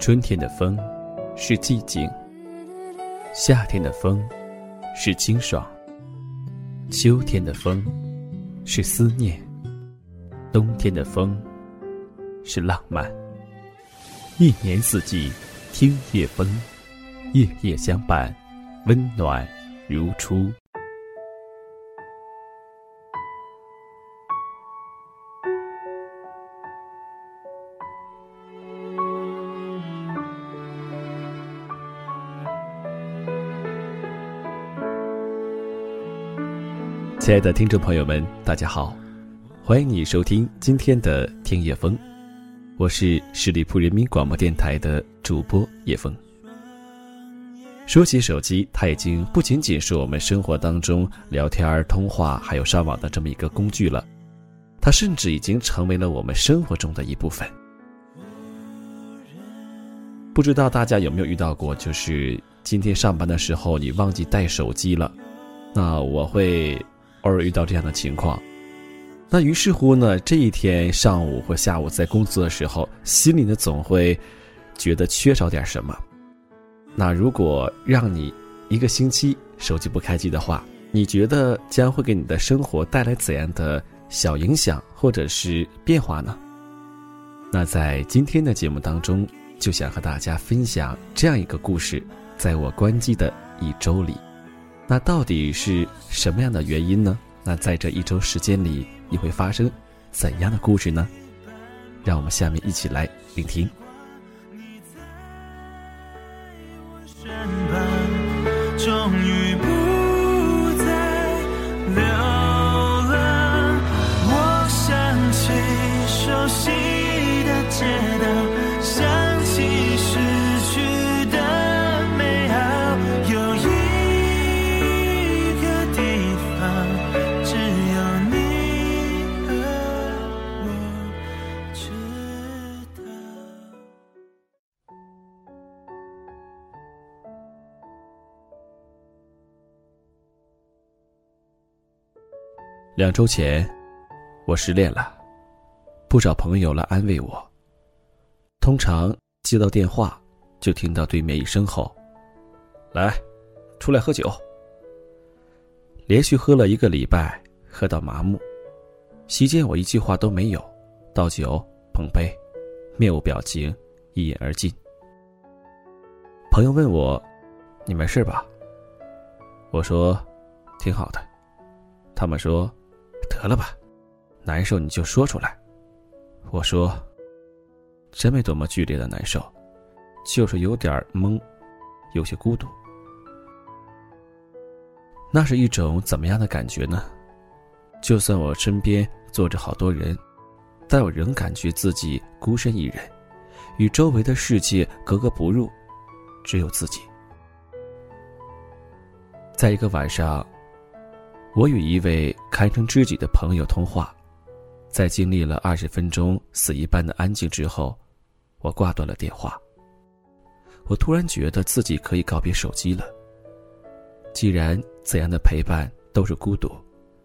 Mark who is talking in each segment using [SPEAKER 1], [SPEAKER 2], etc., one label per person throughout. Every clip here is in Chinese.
[SPEAKER 1] 春天的风是寂静，夏天的风是清爽，秋天的风是思念，冬天的风是浪漫。一年四季，听夜风，夜夜相伴，温暖如初。亲爱的听众朋友们，大家好，欢迎你收听今天的《听夜风》，我是十里铺人民广播电台的主播叶风。说起手机，它已经不仅仅是我们生活当中聊天、通话还有上网的这么一个工具了，它甚至已经成为了我们生活中的一部分。不知道大家有没有遇到过，就是今天上班的时候你忘记带手机了，那我会。偶尔遇到这样的情况，那于是乎呢，这一天上午或下午在工作的时候，心里呢总会觉得缺少点什么。那如果让你一个星期手机不开机的话，你觉得将会给你的生活带来怎样的小影响或者是变化呢？那在今天的节目当中，就想和大家分享这样一个故事，在我关机的一周里。那到底是什么样的原因呢？那在这一周时间里，你会发生怎样的故事呢？让我们下面一起来聆听。两周前，我失恋了，不少朋友来安慰我。通常接到电话，就听到对面一声吼：“来，出来喝酒。”连续喝了一个礼拜，喝到麻木。席间我一句话都没有，倒酒捧杯，面无表情，一饮而尽。朋友问我：“你没事吧？”我说：“挺好的。”他们说。得了吧，难受你就说出来。我说，真没多么剧烈的难受，就是有点懵，有些孤独。那是一种怎么样的感觉呢？就算我身边坐着好多人，但我仍感觉自己孤身一人，与周围的世界格格不入，只有自己。在一个晚上。我与一位堪称知己的朋友通话，在经历了二十分钟死一般的安静之后，我挂断了电话。我突然觉得自己可以告别手机了。既然怎样的陪伴都是孤独，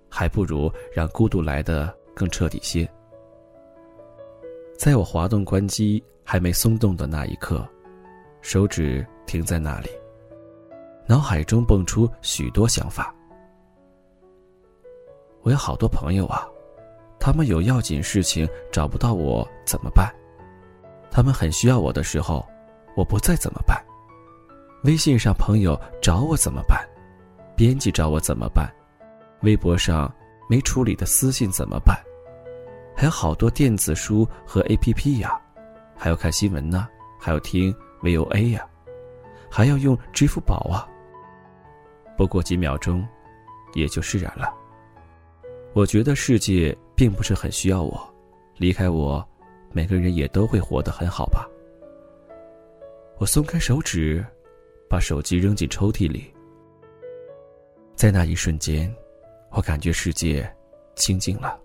[SPEAKER 1] 还不如让孤独来的更彻底些。在我滑动关机还没松动的那一刻，手指停在那里，脑海中蹦出许多想法。我有好多朋友啊，他们有要紧事情找不到我怎么办？他们很需要我的时候，我不在怎么办？微信上朋友找我怎么办？编辑找我怎么办？微博上没处理的私信怎么办？还有好多电子书和 APP 呀，还要看新闻呢，还要听 VOA 呀，还要用支付宝啊。不过几秒钟，也就释然了。我觉得世界并不是很需要我，离开我，每个人也都会活得很好吧。我松开手指，把手机扔进抽屉里。在那一瞬间，我感觉世界清静了。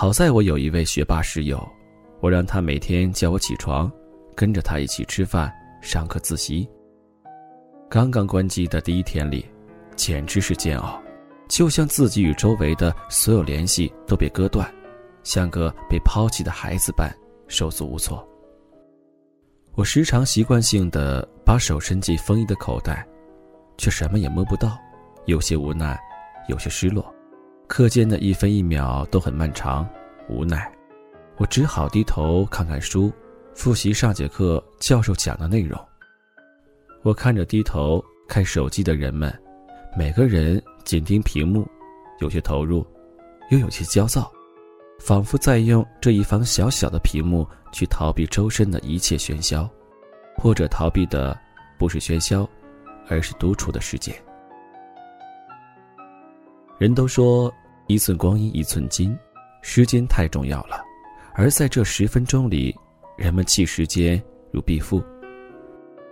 [SPEAKER 1] 好在我有一位学霸室友，我让他每天叫我起床，跟着他一起吃饭、上课、自习。刚刚关机的第一天里，简直是煎熬，就像自己与周围的所有联系都被割断，像个被抛弃的孩子般手足无措。我时常习惯性的把手伸进风衣的口袋，却什么也摸不到，有些无奈，有些失落。课间的一分一秒都很漫长，无奈，我只好低头看看书，复习上节课教授讲的内容。我看着低头看手机的人们，每个人紧盯屏幕，有些投入，又有些焦躁，仿佛在用这一方小小的屏幕去逃避周身的一切喧嚣，或者逃避的不是喧嚣，而是独处的时间。人都说一寸光阴一寸金，时间太重要了，而在这十分钟里，人们弃时间如敝屣。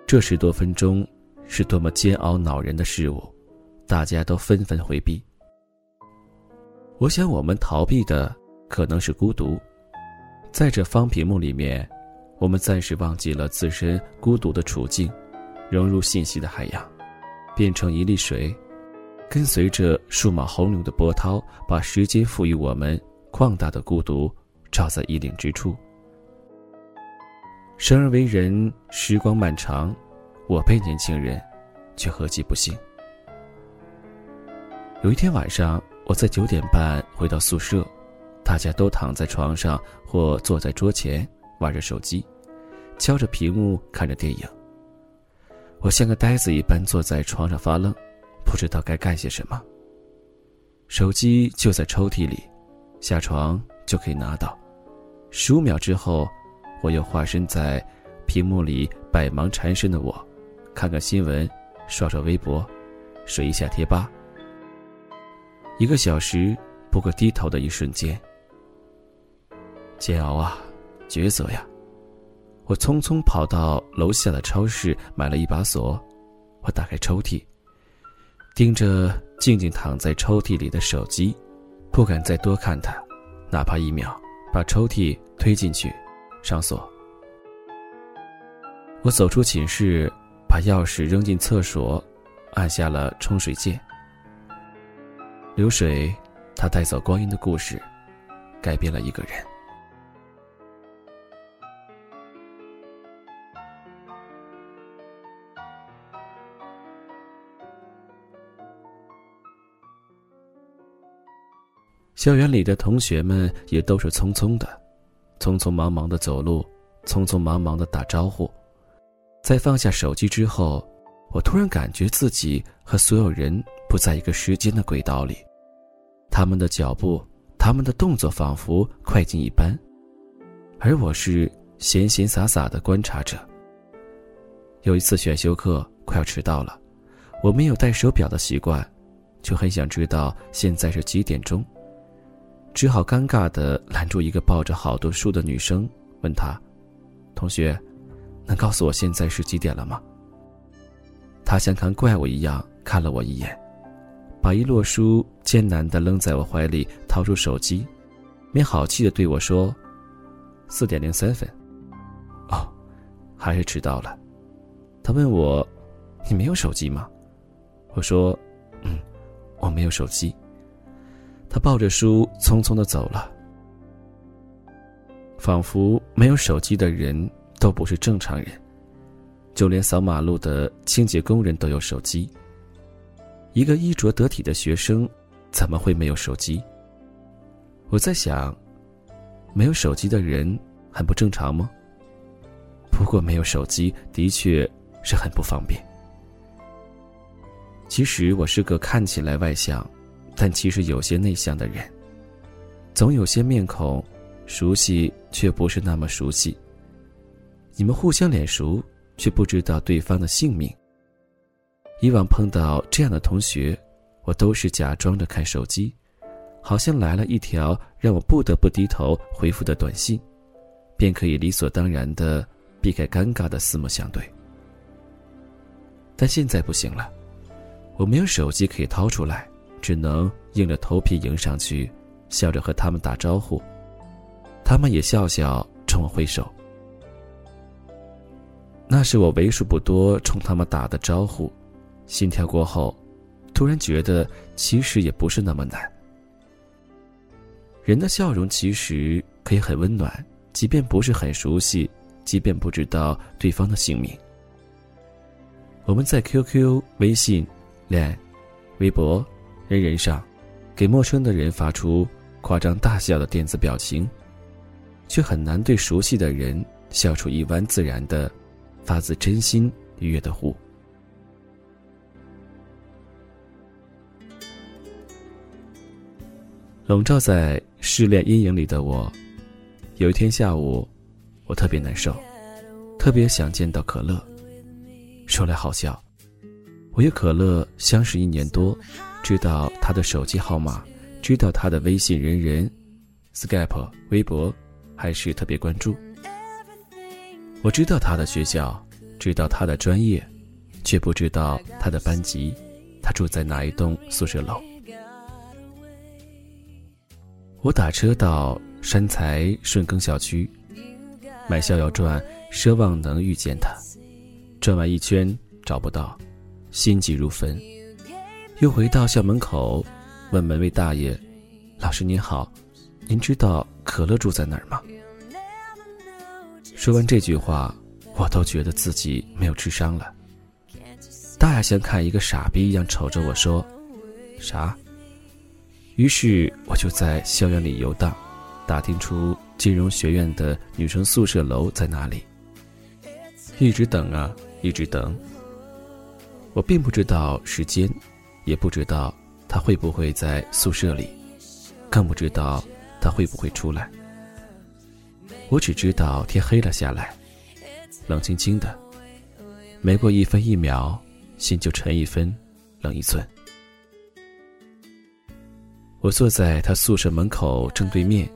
[SPEAKER 1] 这十多分钟是多么煎熬恼人的事物，大家都纷纷回避。我想，我们逃避的可能是孤独。在这方屏幕里面，我们暂时忘记了自身孤独的处境，融入信息的海洋，变成一粒水，跟随着数码洪流的波涛，把时间赋予我们旷大的孤独照在衣领之处。生而为人，时光漫长，我辈年轻人，却何其不幸。有一天晚上，我在九点半回到宿舍，大家都躺在床上或坐在桌前玩着手机，敲着屏幕看着电影。我像个呆子一般坐在床上发愣，不知道该干些什么。手机就在抽屉里，下床就可以拿到。十五秒之后。我又化身在屏幕里百忙缠身的我，看看新闻，刷刷微博，水一下贴吧。一个小时不过低头的一瞬间，煎熬啊，抉择呀！我匆匆跑到楼下的超市买了一把锁，我打开抽屉，盯着静静躺在抽屉里的手机，不敢再多看它，哪怕一秒，把抽屉推进去。上锁。我走出寝室，把钥匙扔进厕所，按下了冲水键。流水，它带走光阴的故事，改变了一个人。校园里的同学们也都是匆匆的。匆匆忙忙的走路，匆匆忙忙的打招呼，在放下手机之后，我突然感觉自己和所有人不在一个时间的轨道里，他们的脚步，他们的动作仿佛快进一般，而我是闲闲洒洒的观察者。有一次选修课快要迟到了，我没有带手表的习惯，就很想知道现在是几点钟。只好尴尬的拦住一个抱着好多书的女生，问她：“同学，能告诉我现在是几点了吗？”她像看怪物一样看了我一眼，把一摞书艰难的扔在我怀里，掏出手机，没好气的对我说：“四点零三分。”哦，还是迟到了。他问我：“你没有手机吗？”我说：“嗯，我没有手机。”他抱着书匆匆的走了，仿佛没有手机的人都不是正常人，就连扫马路的清洁工人都有手机。一个衣着得体的学生，怎么会没有手机？我在想，没有手机的人很不正常吗？不过没有手机的确是很不方便。其实我是个看起来外向。但其实有些内向的人，总有些面孔熟悉却不是那么熟悉。你们互相脸熟，却不知道对方的姓名。以往碰到这样的同学，我都是假装着看手机，好像来了一条让我不得不低头回复的短信，便可以理所当然的避开尴尬的四目相对。但现在不行了，我没有手机可以掏出来。只能硬着头皮迎上去，笑着和他们打招呼，他们也笑笑冲我挥手。那是我为数不多冲他们打的招呼，心跳过后，突然觉得其实也不是那么难。人的笑容其实可以很温暖，即便不是很熟悉，即便不知道对方的姓名。我们在 QQ、微信、脸、微博、人人上，给陌生的人发出夸张大笑的电子表情，却很难对熟悉的人笑出一弯自然的、发自真心愉悦的呼。笼罩在失恋阴影里的我，有一天下午，我特别难受，特别想见到可乐。说来好笑，我与可乐相识一年多，知道他的手机号码，知道他的微信人人、Skype、微博，还是特别关注。我知道他的学校，知道他的专业，却不知道他的班级，他住在哪一栋宿舍楼。我打车到山财顺耕小区，买逍遥传，奢望能遇见他。转完一圈找不到，心急如焚。又回到校门口，问门卫大爷：“老师您好，您知道可乐住在哪儿吗？”说完这句话，我都觉得自己没有智商了。大爷像看一个傻逼一样瞅着我说：“啥？”于是我就在校园里游荡，打听出金融学院的女生宿舍楼在哪里。一直等啊，一直等。我并不知道时间，也不知道他会不会在宿舍里，更不知道他会不会出来。我只知道天黑了下来，冷清清的，没过一分一秒，心就沉一分，冷一寸。我坐在他宿舍门口正对面，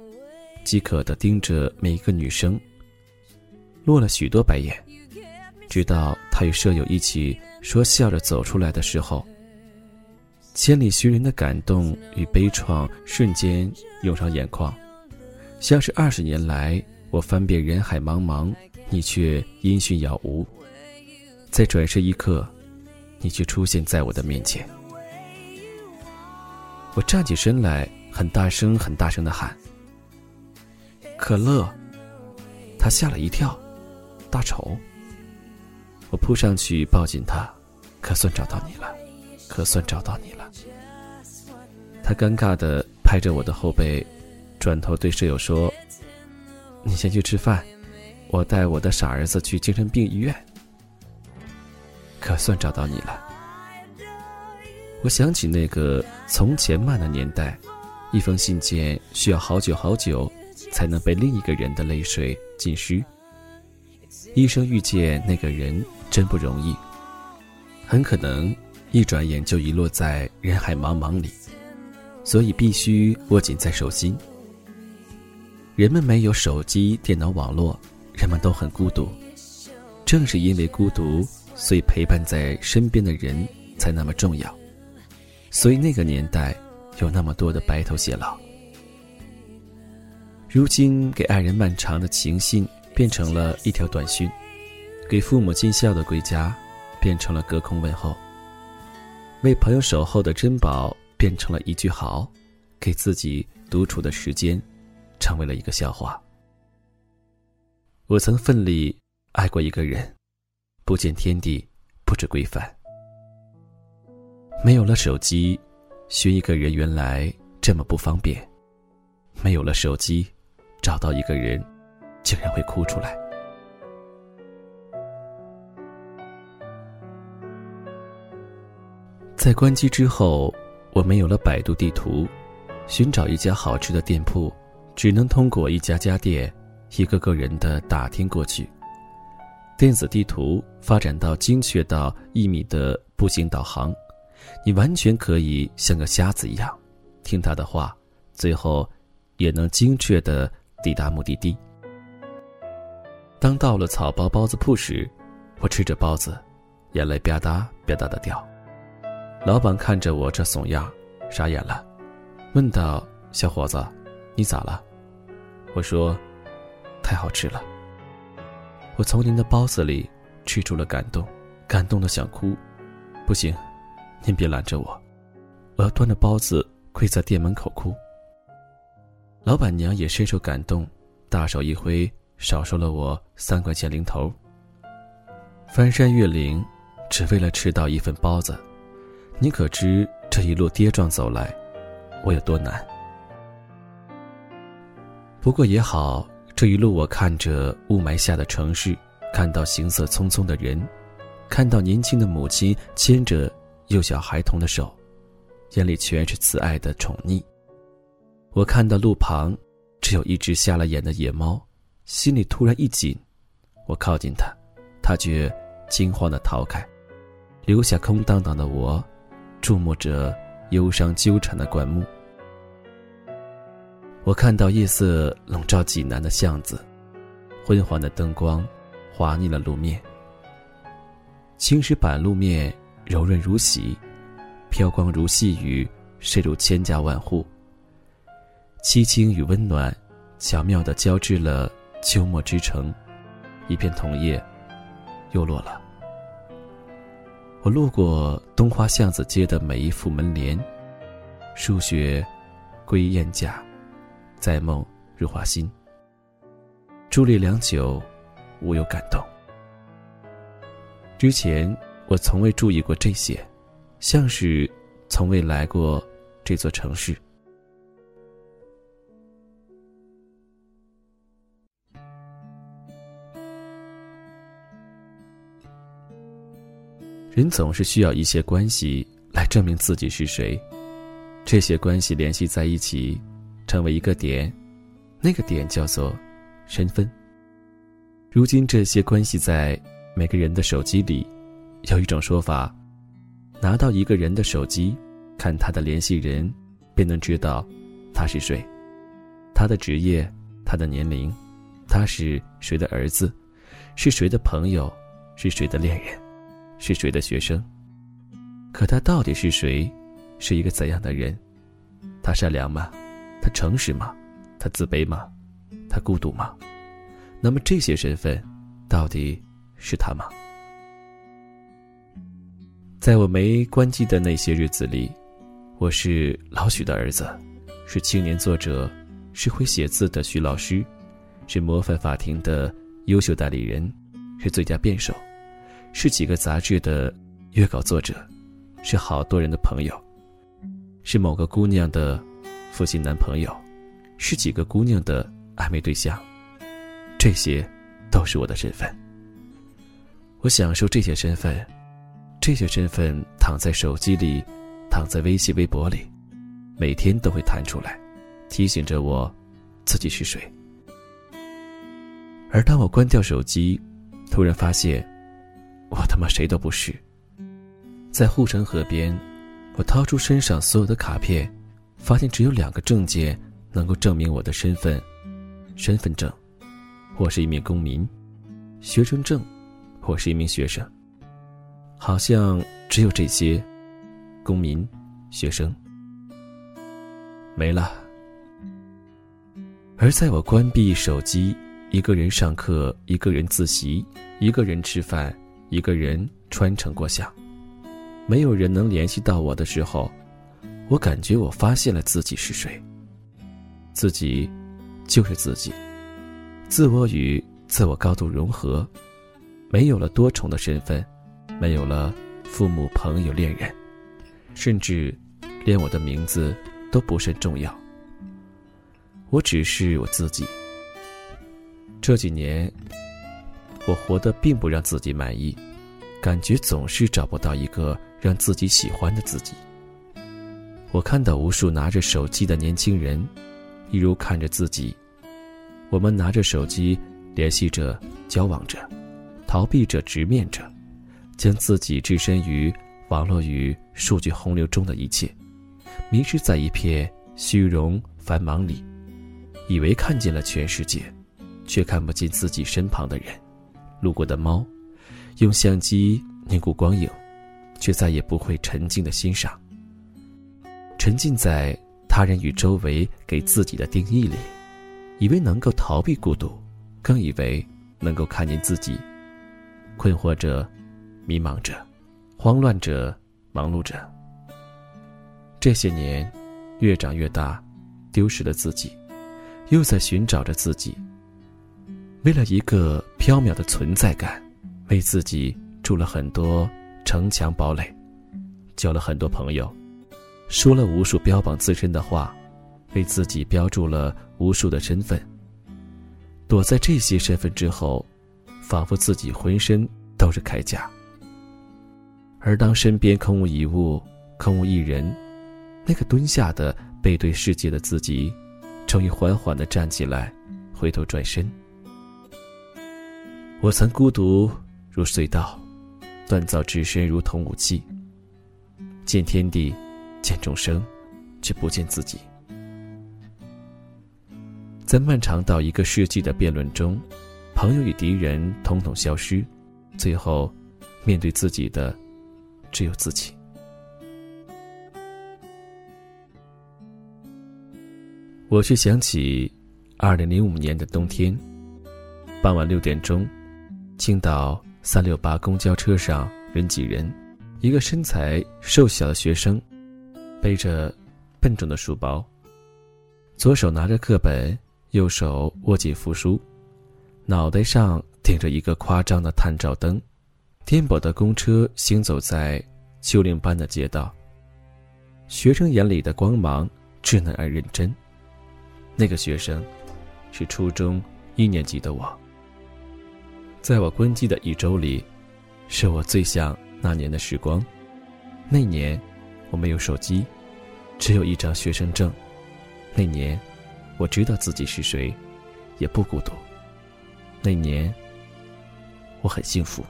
[SPEAKER 1] 饥渴的盯着每一个女生，落了许多白眼。直到他与舍友一起说笑着走出来的时候，千里寻人的感动与悲怆瞬间涌上眼眶，像是二十年来我翻遍人海茫茫，你却音讯杳无。在转身一刻，你却出现在我的面前。我站起身来，很大声、很大声的喊：“可乐！”他吓了一跳，大丑。我扑上去抱紧他，可算找到你了，可算找到你了。他尴尬的拍着我的后背，转头对舍友说：“你先去吃饭，我带我的傻儿子去精神病医院。”可算找到你了。我想起那个从前慢的年代，一封信件需要好久好久，才能被另一个人的泪水浸湿。一生遇见那个人真不容易，很可能一转眼就遗落在人海茫茫里，所以必须握紧在手心。人们没有手机、电脑、网络，人们都很孤独。正是因为孤独，所以陪伴在身边的人才那么重要。所以那个年代有那么多的白头偕老。如今给爱人漫长的情信变成了一条短讯，给父母尽孝的归家变成了隔空问候，为朋友守候的珍宝变成了一句好，给自己独处的时间成为了一个笑话。我曾奋力爱过一个人，不见天地，不知规范。没有了手机，寻一个人原来这么不方便。没有了手机，找到一个人，竟然会哭出来。在关机之后，我没有了百度地图，寻找一家好吃的店铺，只能通过一家家店，一个个人的打听过去。电子地图发展到精确到一米的步行导航。你完全可以像个瞎子一样，听他的话，最后也能精确的抵达目的地。当到了草包包子铺时，我吃着包子，眼泪吧嗒吧嗒的掉。老板看着我这怂样，傻眼了，问道：“小伙子，你咋了？”我说：“太好吃了。”我从您的包子里吃出了感动，感动的想哭。不行，您别拦着我，我要端着包子跪在店门口哭。老板娘也深受感动，大手一挥，少收了我三块钱零头。翻山越岭，只为了吃到一份包子，你可知这一路跌撞走来，我有多难？不过也好，这一路我看着雾霾下的城市，看到行色匆匆的人，看到年轻的母亲牵着幼小孩童的手，眼里全是慈爱的宠溺。我看到路旁只有一只瞎了眼的野猫，心里突然一紧。我靠近它，它却惊慌的逃开，留下空荡荡的我，注目着忧伤纠缠的灌木。我看到夜色笼罩济南的巷子，昏黄的灯光滑腻了路面。青石板路面柔润如洗，飘光如细雨，渗入千家万户。凄清与温暖，巧妙地交织了秋末之城，一片桐叶又落了。我路过东花巷子街的每一副门帘，数学归雁架，在梦入花心。伫立良久，无有感动。之前我从未注意过这些，像是从未来过这座城市。人总是需要一些关系来证明自己是谁，这些关系联系在一起，成为一个点，那个点叫做身份。如今这些关系在每个人的手机里，有一种说法：拿到一个人的手机，看他的联系人，便能知道他是谁，他的职业，他的年龄，他是谁的儿子，是谁的朋友，是谁的恋人。是谁的学生？可他到底是谁？是一个怎样的人？他善良吗？他诚实吗？他自卑吗？他孤独吗？那么这些身份，到底是他吗？在我没关机的那些日子里，我是老许的儿子，是青年作者，是会写字的徐老师，是模范法庭的优秀代理人，是最佳辩手。是几个杂志的约稿作者，是好多人的朋友，是某个姑娘的父亲男朋友，是几个姑娘的暧昧对象，这些都是我的身份。我享受这些身份，这些身份躺在手机里，躺在微信、微博里，每天都会弹出来，提醒着我自己是谁。而当我关掉手机，突然发现。我他妈谁都不是。在护城河边，我掏出身上所有的卡片，发现只有两个证件能够证明我的身份：身份证，我是一名公民；学生证，我是一名学生。好像只有这些，公民、学生，没了。而在我关闭手机，一个人上课，一个人自习，一个人吃饭。一个人穿城过巷，没有人能联系到我的时候，我感觉我发现了自己是谁。自己，就是自己，自我与自我高度融合，没有了多重的身份，没有了父母、朋友、恋人，甚至连我的名字都不甚重要。我只是我自己。这几年。我活得并不让自己满意，感觉总是找不到一个让自己喜欢的自己。我看到无数拿着手机的年轻人，一如看着自己。我们拿着手机联系着、交往着，逃避着、直面着，将自己置身于网络与数据洪流中的一切，迷失在一片虚荣繁忙里，以为看见了全世界，却看不见自己身旁的人。路过的猫，用相机凝固光影，却再也不会沉静的欣赏。沉浸在他人与周围给自己的定义里，以为能够逃避孤独，更以为能够看见自己。困惑着，迷茫着，慌乱着，忙碌着。这些年，越长越大，丢失了自己，又在寻找着自己。为了一个缥缈的存在感，为自己筑了很多城墙堡垒，交了很多朋友，说了无数标榜自身的话，为自己标注了无数的身份。躲在这些身份之后，仿佛自己浑身都是铠甲。而当身边空无一物、空无一人，那个蹲下的背对世界的自己，终于缓缓的站起来，回头转身。我曾孤独如隧道，锻造至身如同武器。见天地，见众生，却不见自己。在漫长到一个世纪的辩论中，朋友与敌人统统消失，最后，面对自己的，只有自己。我却想起，二零零五年的冬天，傍晚六点钟，青岛三六八公交车上人挤人，一个身材瘦小的学生，背着笨重的书包，左手拿着课本。右手握紧扶书，脑袋上顶着一个夸张的探照灯，颠簸的公车行走在丘陵般的街道。学生眼里的光芒稚嫩而认真。那个学生，是初中一年级的我。在我关机的一周里，是我最像那年的时光。那年，我没有手机，只有一张学生证。那年。我知道自己是谁，也不孤独。那年，我很幸福。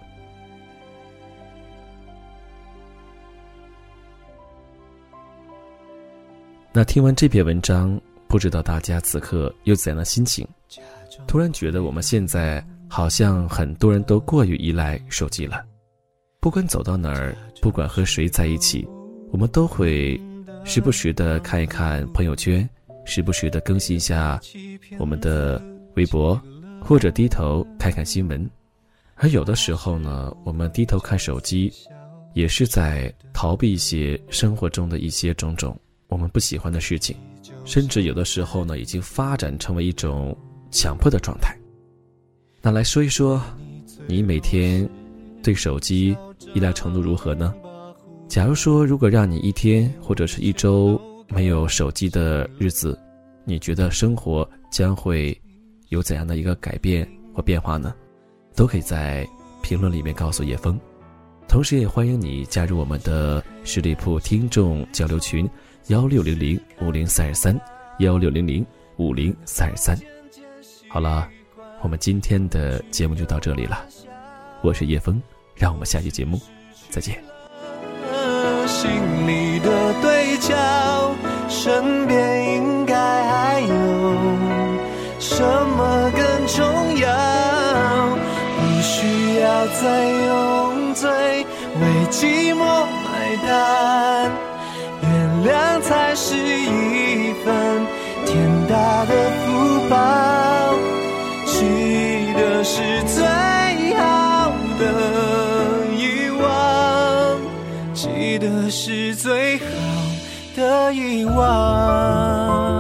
[SPEAKER 1] 那听完这篇文章，不知道大家此刻有怎样的心情？突然觉得我们现在好像很多人都过于依赖手机了。不管走到哪儿，不管和谁在一起，我们都会时不时的看一看朋友圈。时不时的更新一下我们的微博，或者低头看看新闻，而有的时候呢，我们低头看手机，也是在逃避一些生活中的一些种种我们不喜欢的事情，甚至有的时候呢，已经发展成为一种强迫的状态。那来说一说，你每天对手机依赖程度如何呢？假如说，如果让你一天或者是一周。没有手机的日子，你觉得生活将会有怎样的一个改变或变化呢？都可以在评论里面告诉叶枫，同时也欢迎你加入我们的十里铺听众交流群：幺六零零五零三二三幺六零零五零三二三。好了，我们今天的节目就到这里了，我是叶枫，让我们下期节目再见。
[SPEAKER 2] 心里的对焦，身边应该还有什么更重要？不需要再用嘴为寂寞买单，遗忘。